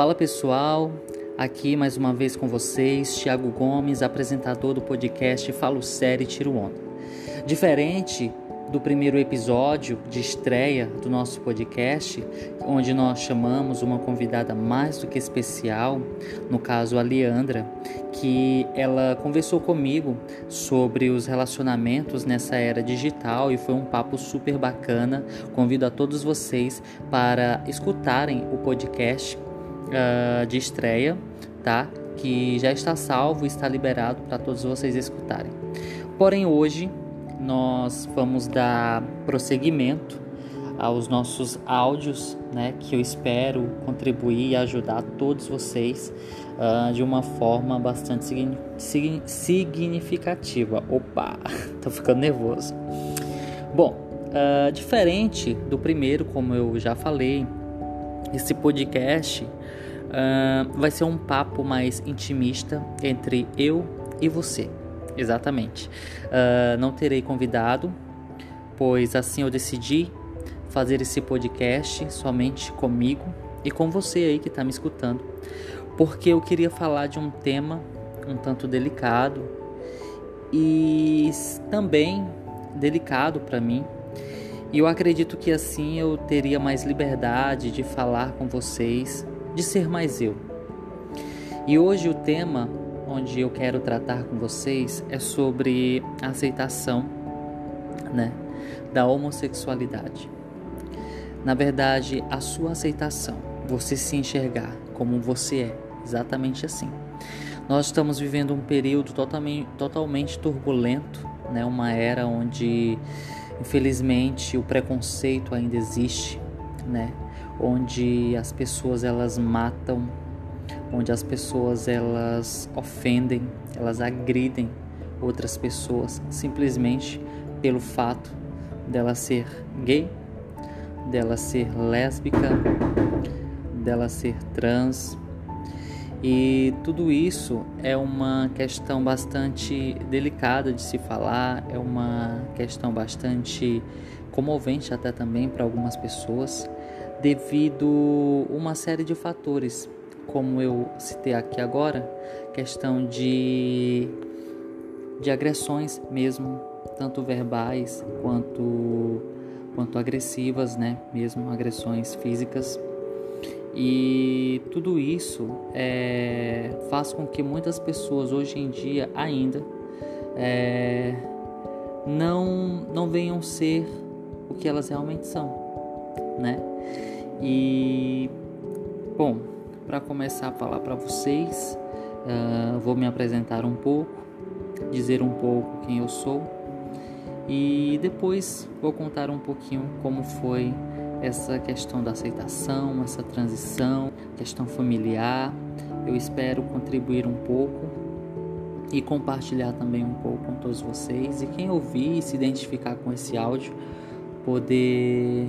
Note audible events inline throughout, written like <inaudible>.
Fala pessoal, aqui mais uma vez com vocês, Thiago Gomes, apresentador do podcast Falo Série Tiro Onda. Diferente do primeiro episódio de estreia do nosso podcast, onde nós chamamos uma convidada mais do que especial, no caso a Leandra, que ela conversou comigo sobre os relacionamentos nessa era digital e foi um papo super bacana. Convido a todos vocês para escutarem o podcast uh, de estreia, tá? Que já está salvo e está liberado para todos vocês escutarem. Porém, hoje nós vamos dar prosseguimento aos nossos áudios, né? Que eu espero contribuir e ajudar todos vocês uh, de uma forma bastante significativa. Opa, <laughs> tô ficando nervoso. Bom, uh, diferente do primeiro, como eu já falei, esse podcast Uh, vai ser um papo mais intimista entre eu e você. Exatamente. Uh, não terei convidado, pois assim eu decidi fazer esse podcast somente comigo e com você aí que está me escutando, porque eu queria falar de um tema um tanto delicado e também delicado para mim. E eu acredito que assim eu teria mais liberdade de falar com vocês de ser mais eu. E hoje o tema onde eu quero tratar com vocês é sobre a aceitação, né, da homossexualidade. Na verdade, a sua aceitação, você se enxergar como você é, exatamente assim. Nós estamos vivendo um período totalmente, totalmente turbulento, né, uma era onde infelizmente o preconceito ainda existe, né? onde as pessoas elas matam, onde as pessoas elas ofendem, elas agridem outras pessoas simplesmente pelo fato dela ser gay, dela ser lésbica, dela ser trans. E tudo isso é uma questão bastante delicada de se falar, é uma questão bastante comovente até também para algumas pessoas devido uma série de fatores, como eu citei aqui agora, questão de de agressões mesmo, tanto verbais quanto quanto agressivas, né? Mesmo agressões físicas. E tudo isso é, faz com que muitas pessoas hoje em dia ainda é, não não venham ser o que elas realmente são, né? E bom, para começar a falar para vocês, uh, vou me apresentar um pouco, dizer um pouco quem eu sou e depois vou contar um pouquinho como foi essa questão da aceitação, essa transição, questão familiar. Eu espero contribuir um pouco e compartilhar também um pouco com todos vocês e quem ouvir e se identificar com esse áudio poder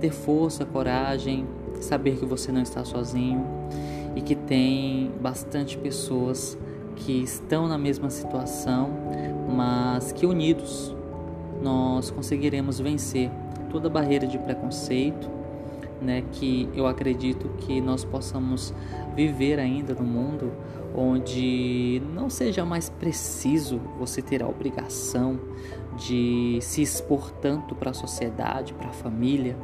ter força, coragem, saber que você não está sozinho e que tem bastante pessoas que estão na mesma situação, mas que unidos nós conseguiremos vencer toda barreira de preconceito, né, que eu acredito que nós possamos viver ainda no mundo onde não seja mais preciso você ter a obrigação de se expor tanto para a sociedade, para a família,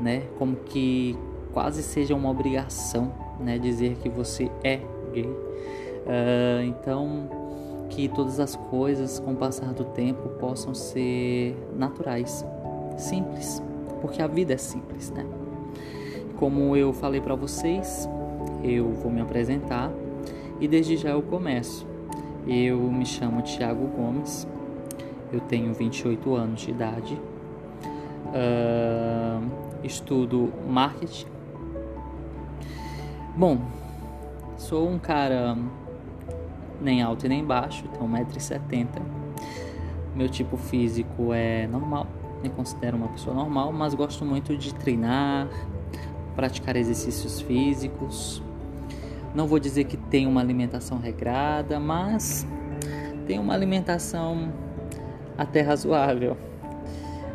né? Como que quase seja uma obrigação, né? Dizer que você é gay. Uh, então, que todas as coisas, com o passar do tempo, possam ser naturais, simples, porque a vida é simples, né? Como eu falei para vocês, eu vou me apresentar e desde já eu começo. Eu me chamo Tiago Gomes, eu tenho 28 anos de idade, uh, estudo marketing. Bom, sou um cara nem alto e nem baixo, tenho 1,70m. Meu tipo físico é normal, me considero uma pessoa normal, mas gosto muito de treinar, praticar exercícios físicos. Não vou dizer que tenho uma alimentação regrada, mas tenho uma alimentação até razoável.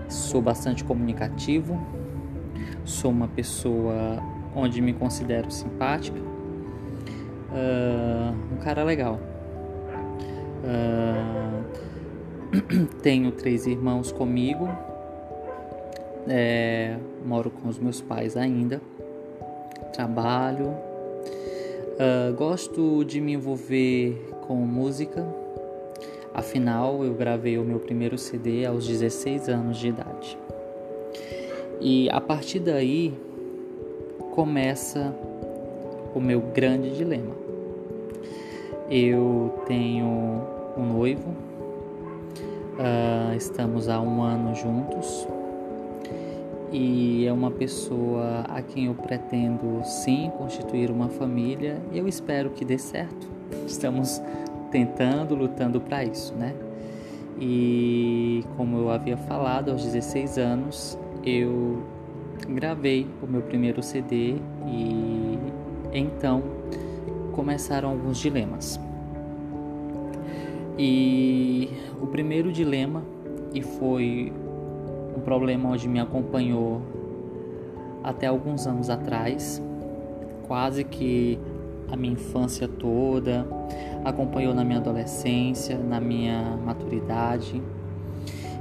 Sou bastante comunicativo, sou uma pessoa onde me considero simpática. Uh, um cara legal. Uh, <clears throat> tenho três irmãos comigo. É, moro com os meus pais ainda. Trabalho. Uh, gosto de me envolver com música. Afinal, eu gravei o meu primeiro CD aos 16 anos de idade. E a partir daí começa o meu grande dilema. Eu tenho um noivo, uh, estamos há um ano juntos e é uma pessoa a quem eu pretendo sim constituir uma família e eu espero que dê certo. Estamos tentando, lutando para isso, né? E como eu havia falado, aos 16 anos eu gravei o meu primeiro CD e então começaram alguns dilemas. E o primeiro dilema, e foi um problema onde me acompanhou até alguns anos atrás, quase que a minha infância toda, acompanhou na minha adolescência, na minha maturidade.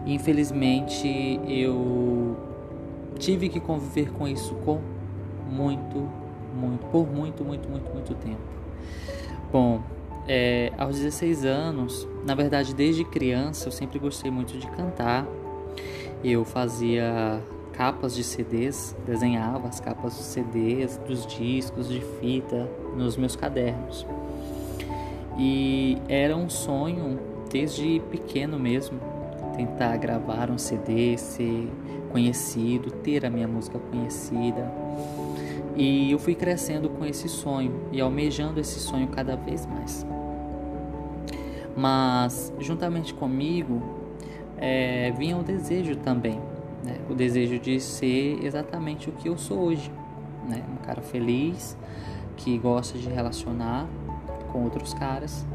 E, infelizmente eu tive que conviver com isso com muito, muito, por muito, muito, muito, muito tempo. Bom, é, aos 16 anos, na verdade desde criança eu sempre gostei muito de cantar. Eu fazia capas de CDs, desenhava as capas dos CDs, dos discos de fita nos meus cadernos. E era um sonho desde pequeno mesmo tentar gravar um CD, ser conhecido, ter a minha música conhecida. E eu fui crescendo com esse sonho e almejando esse sonho cada vez mais. Mas, juntamente comigo, é, vinha o desejo também, né? o desejo de ser exatamente o que eu sou hoje. Né? Um cara feliz, que gosta de relacionar com outros caras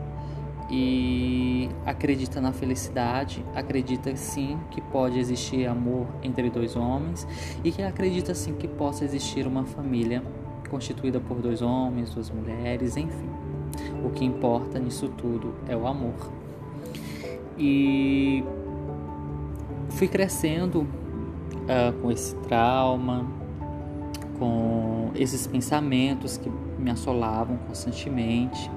e acredita na felicidade, acredita sim que pode existir amor entre dois homens e que acredita sim que possa existir uma família constituída por dois homens, duas mulheres, enfim. O que importa nisso tudo é o amor. E fui crescendo uh, com esse trauma, com esses pensamentos que me assolavam constantemente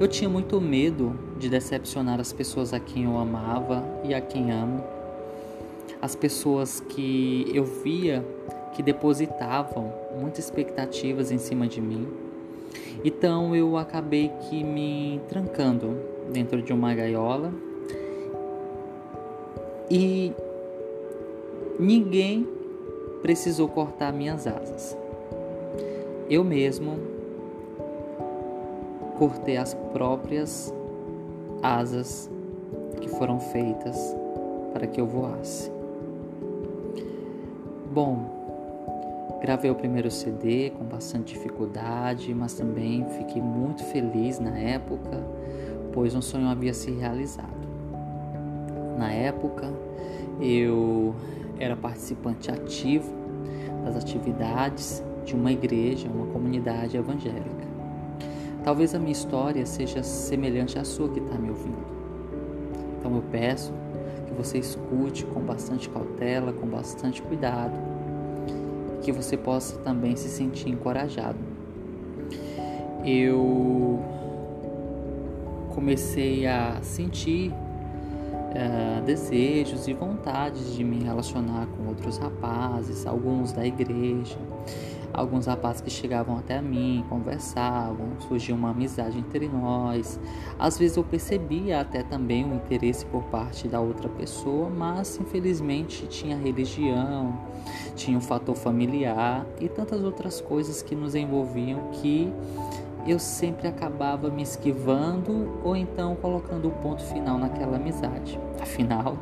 eu tinha muito medo de decepcionar as pessoas a quem eu amava e a quem amo. As pessoas que eu via que depositavam muitas expectativas em cima de mim. Então eu acabei que me trancando dentro de uma gaiola e ninguém precisou cortar minhas asas. Eu mesmo cortei as próprias asas que foram feitas para que eu voasse. Bom, gravei o primeiro CD com bastante dificuldade, mas também fiquei muito feliz na época, pois um sonho havia se realizado. Na época, eu era participante ativo das atividades de uma igreja, uma comunidade evangélica. Talvez a minha história seja semelhante à sua que está me ouvindo. Então eu peço que você escute com bastante cautela, com bastante cuidado, que você possa também se sentir encorajado. Eu comecei a sentir uh, desejos e vontades de me relacionar com outros rapazes, alguns da igreja alguns rapazes que chegavam até mim, conversavam, surgia uma amizade entre nós. Às vezes eu percebia até também o interesse por parte da outra pessoa, mas infelizmente tinha religião, tinha um fator familiar e tantas outras coisas que nos envolviam que eu sempre acabava me esquivando ou então colocando o ponto final naquela amizade. Afinal,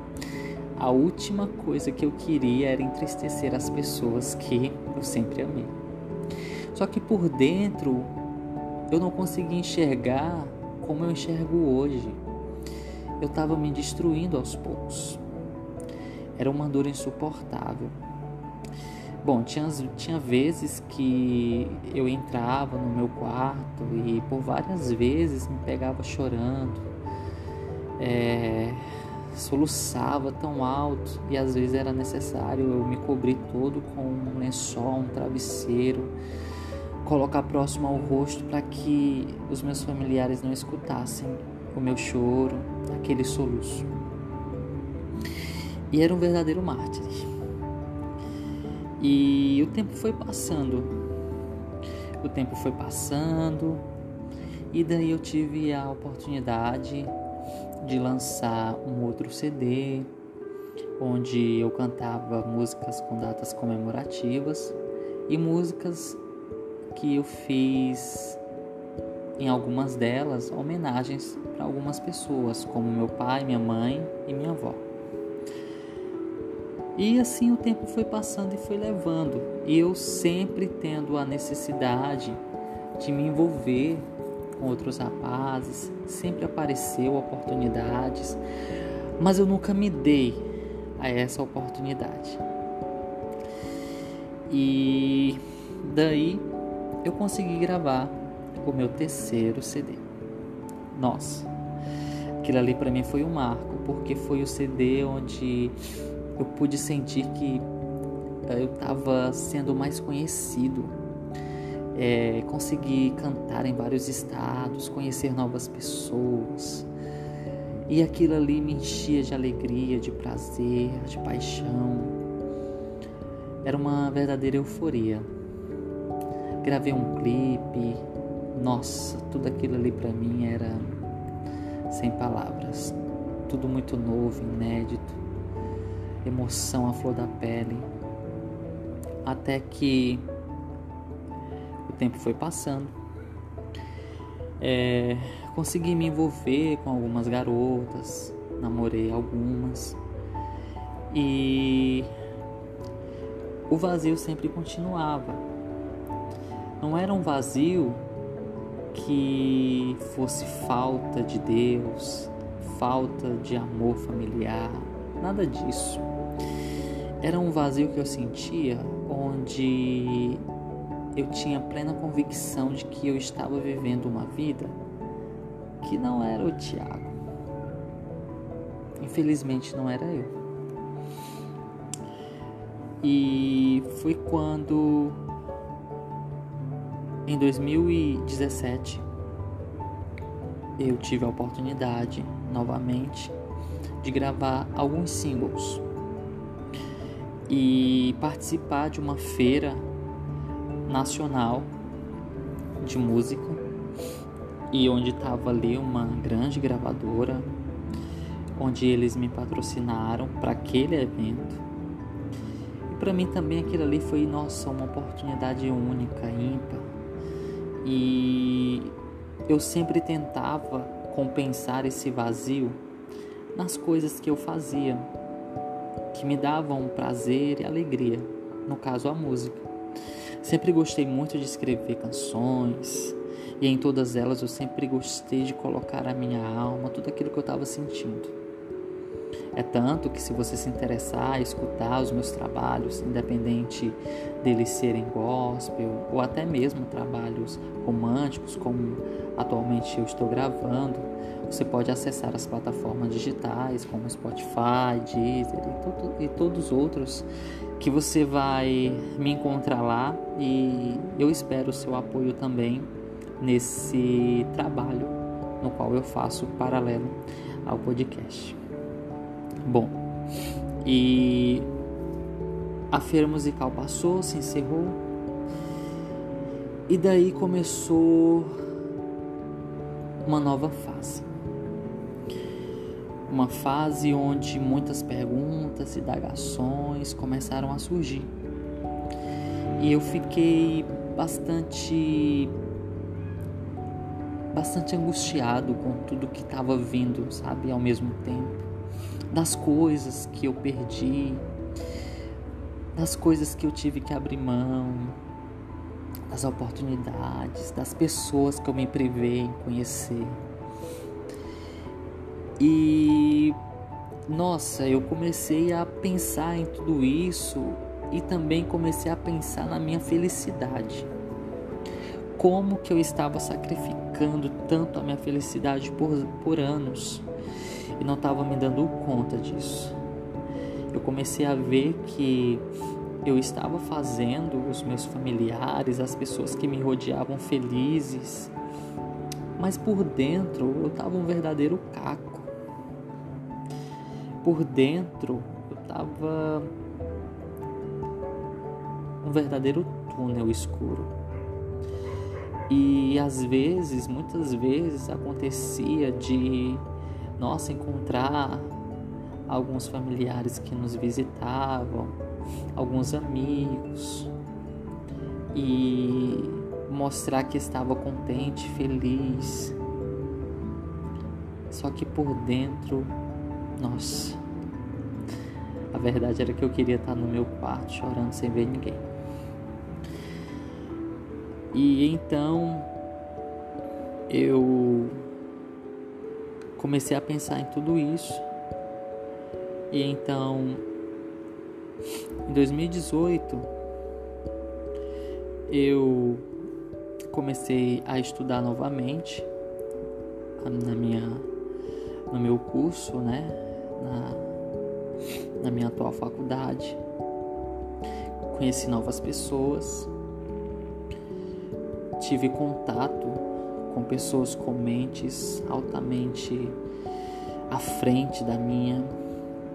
a última coisa que eu queria era entristecer as pessoas que eu sempre amei. Só que por dentro eu não conseguia enxergar como eu enxergo hoje. Eu estava me destruindo aos poucos. Era uma dor insuportável. Bom, tinha, tinha vezes que eu entrava no meu quarto e por várias vezes me pegava chorando, é, soluçava tão alto e às vezes era necessário eu me cobrir todo com um lençol, um travesseiro, colocar próximo ao rosto para que os meus familiares não escutassem o meu choro, aquele soluço. E era um verdadeiro mártir. E o tempo foi passando. O tempo foi passando. E daí eu tive a oportunidade de lançar um outro CD onde eu cantava músicas com datas comemorativas e músicas que eu fiz em algumas delas homenagens para algumas pessoas, como meu pai, minha mãe e minha avó. E assim o tempo foi passando e foi levando, eu sempre tendo a necessidade de me envolver com outros rapazes, sempre apareceu oportunidades, mas eu nunca me dei a essa oportunidade. E daí eu consegui gravar o meu terceiro CD. Nossa, aquilo ali para mim foi um marco, porque foi o CD onde eu pude sentir que eh, eu estava sendo mais conhecido. É, consegui cantar em vários estados, conhecer novas pessoas. E aquilo ali me enchia de alegria, de prazer, de paixão. Era uma verdadeira euforia. Gravei um clipe. Nossa, tudo aquilo ali para mim era sem palavras. Tudo muito novo, inédito emoção à flor da pele, até que o tempo foi passando. É, consegui me envolver com algumas garotas, namorei algumas e o vazio sempre continuava. Não era um vazio que fosse falta de Deus, falta de amor familiar, nada disso. Era um vazio que eu sentia onde eu tinha plena convicção de que eu estava vivendo uma vida que não era o Tiago. Infelizmente não era eu. E foi quando em 2017 eu tive a oportunidade novamente de gravar alguns singles e participar de uma feira nacional de música e onde estava ali uma grande gravadora onde eles me patrocinaram para aquele evento. E para mim também aquilo ali foi nossa uma oportunidade única ímpar. E eu sempre tentava compensar esse vazio nas coisas que eu fazia que me davam prazer e alegria, no caso a música. Sempre gostei muito de escrever canções e em todas elas eu sempre gostei de colocar a minha alma, tudo aquilo que eu estava sentindo. É tanto que se você se interessar a escutar os meus trabalhos, independente deles serem gospel ou até mesmo trabalhos românticos, como atualmente eu estou gravando, você pode acessar as plataformas digitais como Spotify, Deezer e, e todos os outros que você vai me encontrar lá e eu espero o seu apoio também nesse trabalho no qual eu faço paralelo ao podcast. Bom, e a feira musical passou, se encerrou e daí começou uma nova fase uma fase onde muitas perguntas e indagações começaram a surgir. E eu fiquei bastante bastante angustiado com tudo que estava vindo, sabe, ao mesmo tempo, das coisas que eu perdi, das coisas que eu tive que abrir mão, das oportunidades, das pessoas que eu me privei em conhecer. E nossa, eu comecei a pensar em tudo isso e também comecei a pensar na minha felicidade. Como que eu estava sacrificando tanto a minha felicidade por, por anos e não estava me dando conta disso. Eu comecei a ver que eu estava fazendo os meus familiares, as pessoas que me rodeavam felizes, mas por dentro eu estava um verdadeiro caco. Por dentro eu estava um verdadeiro túnel escuro. E às vezes, muitas vezes acontecia de nossa encontrar alguns familiares que nos visitavam, alguns amigos e mostrar que estava contente, feliz. Só que por dentro, nossa, a verdade era que eu queria estar no meu quarto chorando sem ver ninguém. E então eu comecei a pensar em tudo isso. E então, em 2018, eu comecei a estudar novamente na minha, no meu curso, né, na, na minha atual faculdade. Conheci novas pessoas, tive contato com pessoas com mentes altamente à frente da minha,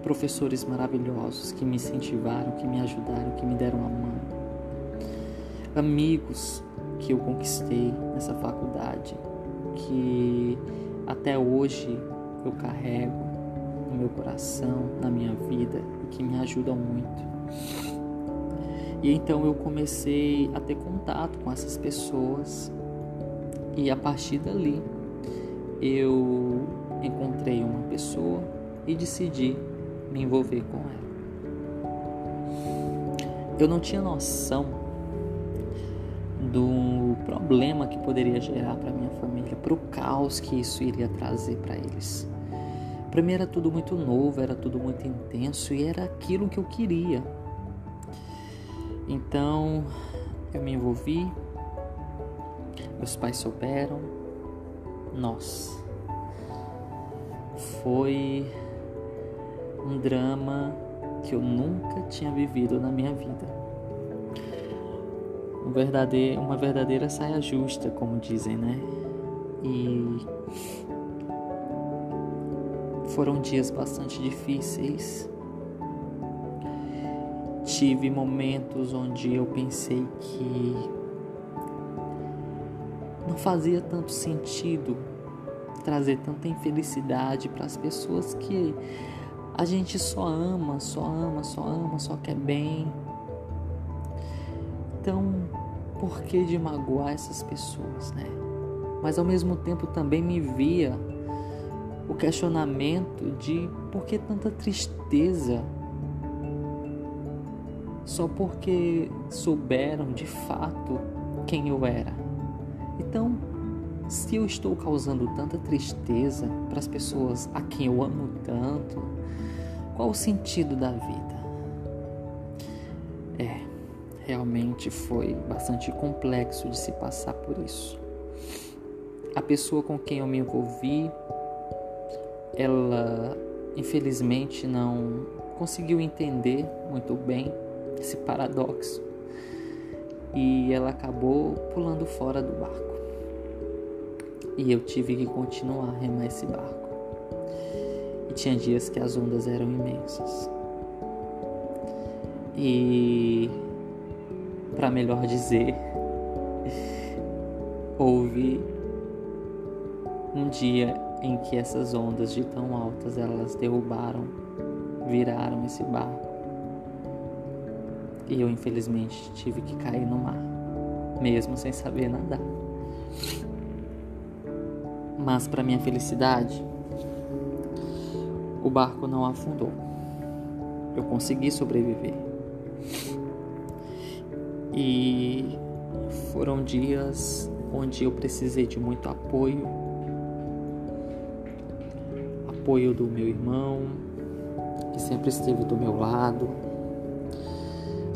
professores maravilhosos que me incentivaram, que me ajudaram, que me deram a mão, amigos que eu conquistei nessa faculdade, que até hoje eu carrego no meu coração, na minha vida, e que me ajudam muito. E então eu comecei a ter contato com essas pessoas e a partir dali eu encontrei uma pessoa e decidi me envolver com ela. Eu não tinha noção do problema que poderia gerar para minha família, para o caos que isso iria trazer para eles. Para mim era tudo muito novo, era tudo muito intenso e era aquilo que eu queria. Então eu me envolvi, meus pais souberam, nós. Foi um drama que eu nunca tinha vivido na minha vida. Um verdadeiro, uma verdadeira saia justa, como dizem, né? E foram dias bastante difíceis. Tive momentos onde eu pensei que não fazia tanto sentido trazer tanta infelicidade para as pessoas que a gente só ama, só ama, só ama, só quer bem. Então, por que de magoar essas pessoas, né? Mas ao mesmo tempo também me via o questionamento de por que tanta tristeza só porque souberam de fato quem eu era. Então, se eu estou causando tanta tristeza para as pessoas a quem eu amo tanto, qual o sentido da vida? É, realmente foi bastante complexo de se passar por isso. A pessoa com quem eu me envolvi, ela infelizmente não conseguiu entender muito bem esse paradoxo e ela acabou pulando fora do barco. E eu tive que continuar a remar esse barco. E tinha dias que as ondas eram imensas. E, para melhor dizer, <laughs> houve um dia em que essas ondas de tão altas elas derrubaram, viraram esse barco e eu, infelizmente, tive que cair no mar, mesmo sem saber nadar. Mas, para minha felicidade, o barco não afundou. Eu consegui sobreviver. E foram dias onde eu precisei de muito apoio apoio do meu irmão, que sempre esteve do meu lado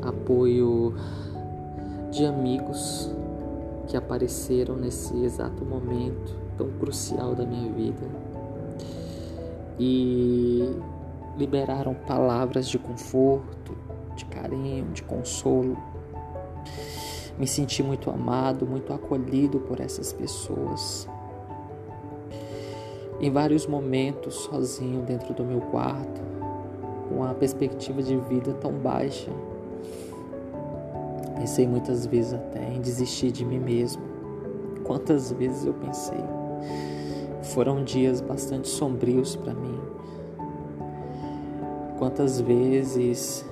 apoio de amigos que apareceram nesse exato momento tão crucial da minha vida e liberaram palavras de conforto, de carinho, de consolo. Me senti muito amado, muito acolhido por essas pessoas. Em vários momentos, sozinho dentro do meu quarto, com a perspectiva de vida tão baixa, pensei muitas vezes até em desistir de mim mesmo. Quantas vezes eu pensei? Foram dias bastante sombrios para mim. Quantas vezes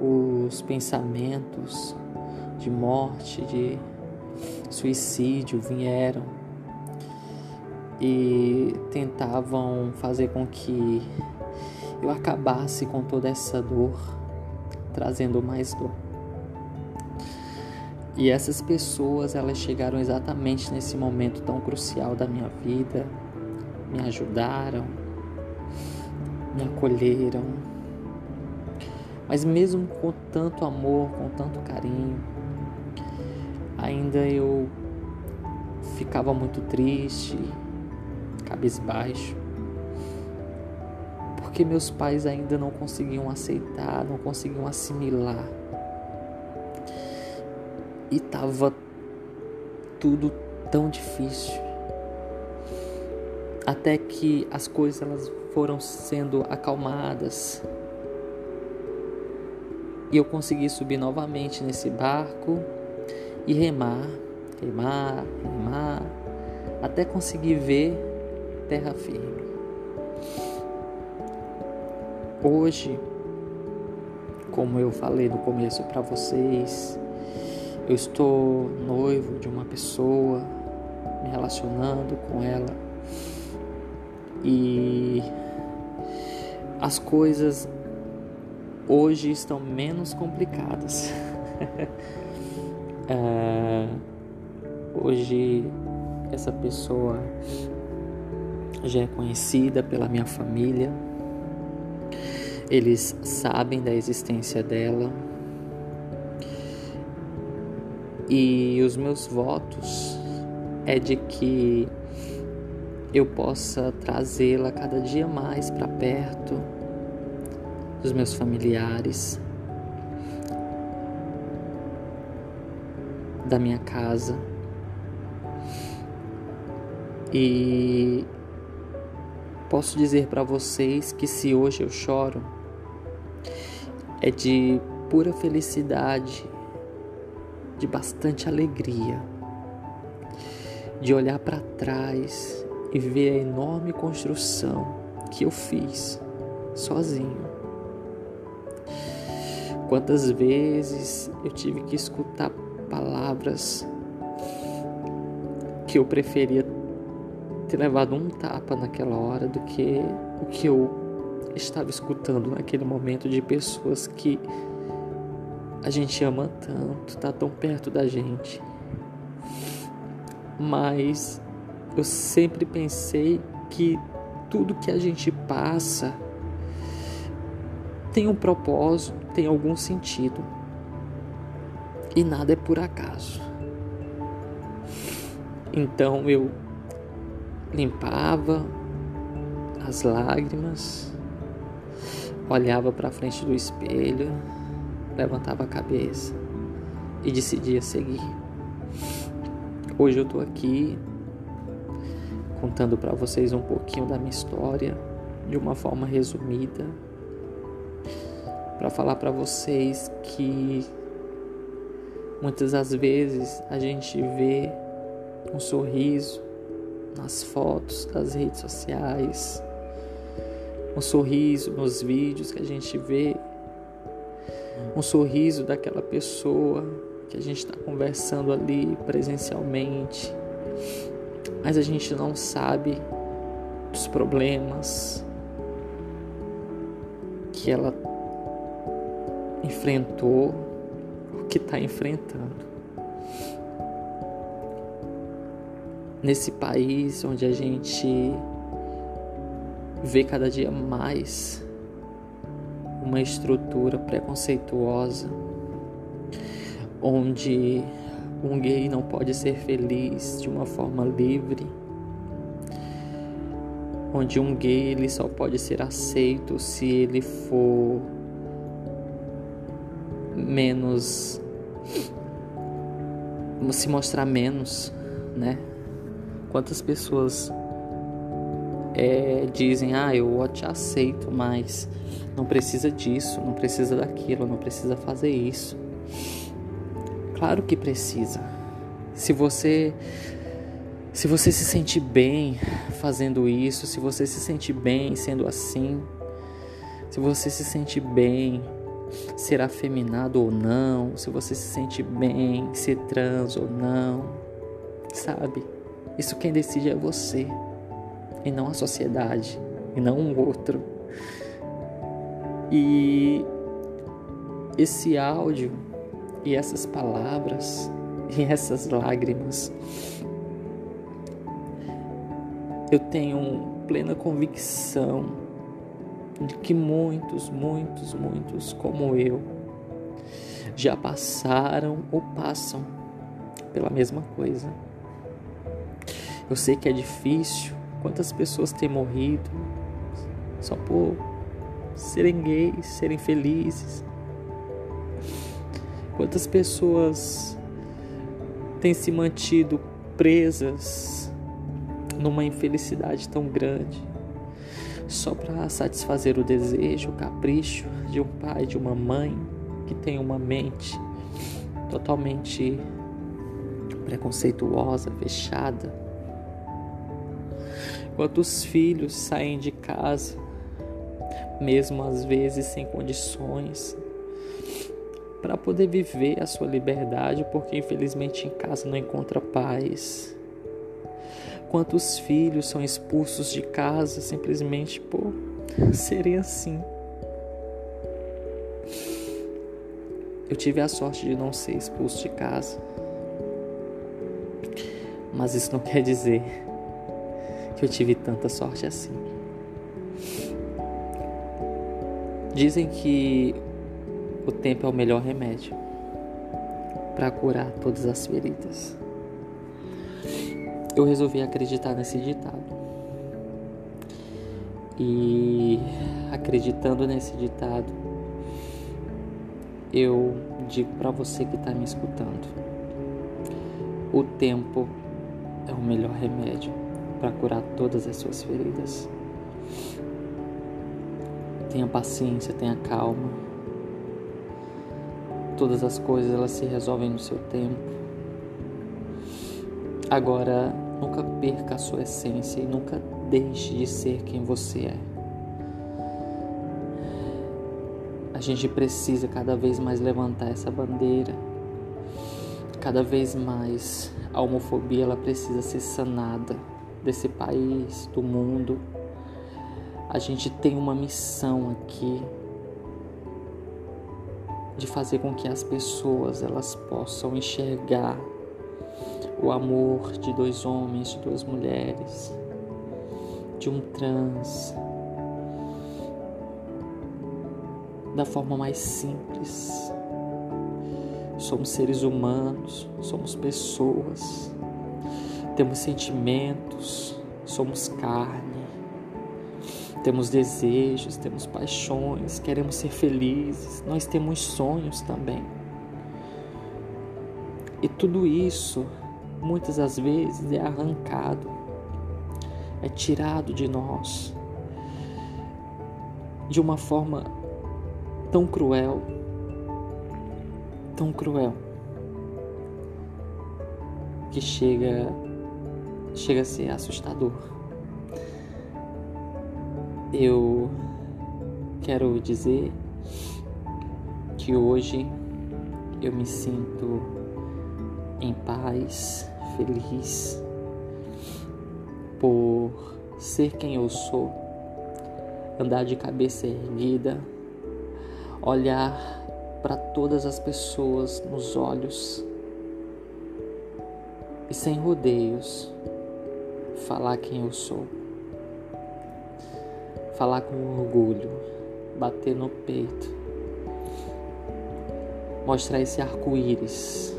os pensamentos de morte, de suicídio vieram e tentavam fazer com que eu acabasse com toda essa dor, trazendo mais dor. E essas pessoas, elas chegaram exatamente nesse momento tão crucial da minha vida, me ajudaram, me acolheram. Mas mesmo com tanto amor, com tanto carinho, ainda eu ficava muito triste, cabisbaixo, porque meus pais ainda não conseguiam aceitar, não conseguiam assimilar. E tava tudo tão difícil. Até que as coisas elas foram sendo acalmadas. E eu consegui subir novamente nesse barco e remar, remar, remar, até conseguir ver terra firme. Hoje, como eu falei no começo para vocês, eu estou noivo de uma pessoa, me relacionando com ela. E as coisas hoje estão menos complicadas. é, <laughs> hoje essa pessoa já é conhecida pela minha família, eles sabem da existência dela e os meus votos é de que eu possa trazê-la cada dia mais para perto dos meus familiares, da minha casa. E posso dizer para vocês que se hoje eu choro, é de pura felicidade, de bastante alegria, de olhar para trás e ver a enorme construção que eu fiz sozinho. Quantas vezes eu tive que escutar palavras que eu preferia ter levado um tapa naquela hora do que o que eu estava escutando naquele momento de pessoas que a gente ama tanto, tá tão perto da gente. Mas eu sempre pensei que tudo que a gente passa tem um propósito, tem algum sentido. E nada é por acaso. Então eu limpava as lágrimas, olhava para frente do espelho, levantava a cabeça e decidia seguir. Hoje eu estou aqui contando para vocês um pouquinho da minha história de uma forma resumida, para falar para vocês que muitas das vezes a gente vê um sorriso nas fotos das redes sociais, um sorriso nos vídeos que a gente vê, um sorriso daquela pessoa que a gente está conversando ali presencialmente, mas a gente não sabe dos problemas que ela enfrentou, o que está enfrentando. nesse país onde a gente vê cada dia mais uma estrutura preconceituosa, onde um gay não pode ser feliz de uma forma livre, onde um gay ele só pode ser aceito se ele for menos se mostrar menos, né? Quantas pessoas é, dizem, ah, eu te aceito, mas não precisa disso, não precisa daquilo, não precisa fazer isso. Claro que precisa. Se você se você se sente bem fazendo isso, se você se sente bem sendo assim, se você se sente bem ser afeminado ou não, se você se sente bem ser trans ou não, sabe? Isso quem decide é você e não a sociedade e não um outro. E esse áudio e essas palavras e essas lágrimas eu tenho plena convicção de que muitos, muitos, muitos como eu já passaram ou passam pela mesma coisa. Eu sei que é difícil, quantas pessoas têm morrido só por serem gays, serem felizes. Quantas pessoas têm se mantido presas numa infelicidade tão grande só para satisfazer o desejo, o capricho de um pai, de uma mãe que tem uma mente totalmente preconceituosa, fechada. Quantos filhos saem de casa, mesmo às vezes sem condições, para poder viver a sua liberdade, porque infelizmente em casa não encontra paz Quantos filhos são expulsos de casa simplesmente por serem assim? Eu tive a sorte de não ser expulso de casa. Mas isso não quer dizer que eu tive tanta sorte assim. Dizem que o tempo é o melhor remédio para curar todas as feridas eu resolvi acreditar nesse ditado. E acreditando nesse ditado, eu digo para você que está me escutando: o tempo é o melhor remédio para curar todas as suas feridas. Tenha paciência, tenha calma. Todas as coisas elas se resolvem no seu tempo. Agora, Nunca perca a sua essência e nunca deixe de ser quem você é. A gente precisa cada vez mais levantar essa bandeira. Cada vez mais a homofobia ela precisa ser sanada desse país, do mundo. A gente tem uma missão aqui de fazer com que as pessoas elas possam enxergar o amor de dois homens, de duas mulheres, de um trans, da forma mais simples. Somos seres humanos, somos pessoas, temos sentimentos, somos carne, temos desejos, temos paixões, queremos ser felizes, nós temos sonhos também. E tudo isso muitas das vezes é arrancado, é tirado de nós de uma forma tão cruel, tão cruel, que chega chega a ser assustador. Eu quero dizer que hoje eu me sinto em paz, feliz por ser quem eu sou, andar de cabeça erguida, olhar para todas as pessoas nos olhos e sem rodeios falar quem eu sou. Falar com orgulho, bater no peito. mostrar esse arco-íris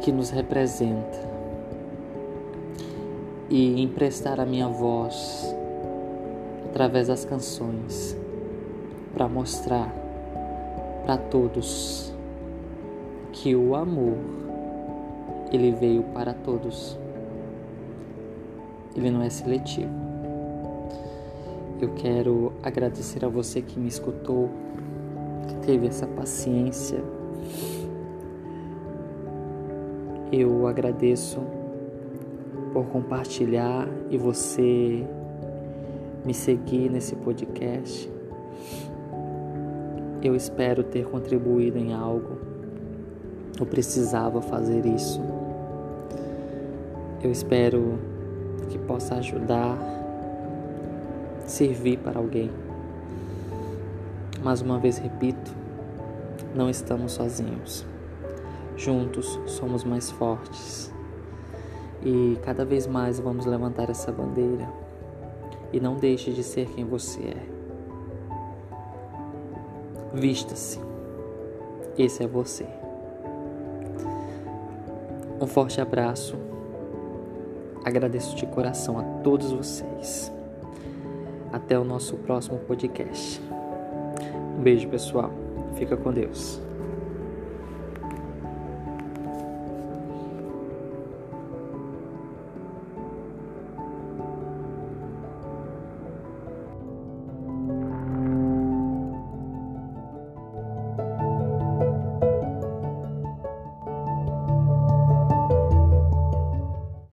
que nos representa e emprestar a minha voz através das canções para mostrar para todos que o amor ele veio para todos. Ele não é seletivo. Eu quero agradecer a você que me escutou, que teve essa paciência. Eu agradeço por compartilhar e você me seguir nesse podcast. Eu espero ter contribuído em algo. Eu precisava fazer isso. Eu espero que possa ajudar, servir para alguém. Mais uma vez repito, não estamos sozinhos. Juntos somos mais fortes. E cada vez mais vamos levantar essa bandeira. E não deixe de ser quem você é. Vista-se. Esse é você. Um forte abraço. Agradeço de coração a todos vocês. Até o nosso próximo podcast. Um beijo, pessoal. Fica com Deus.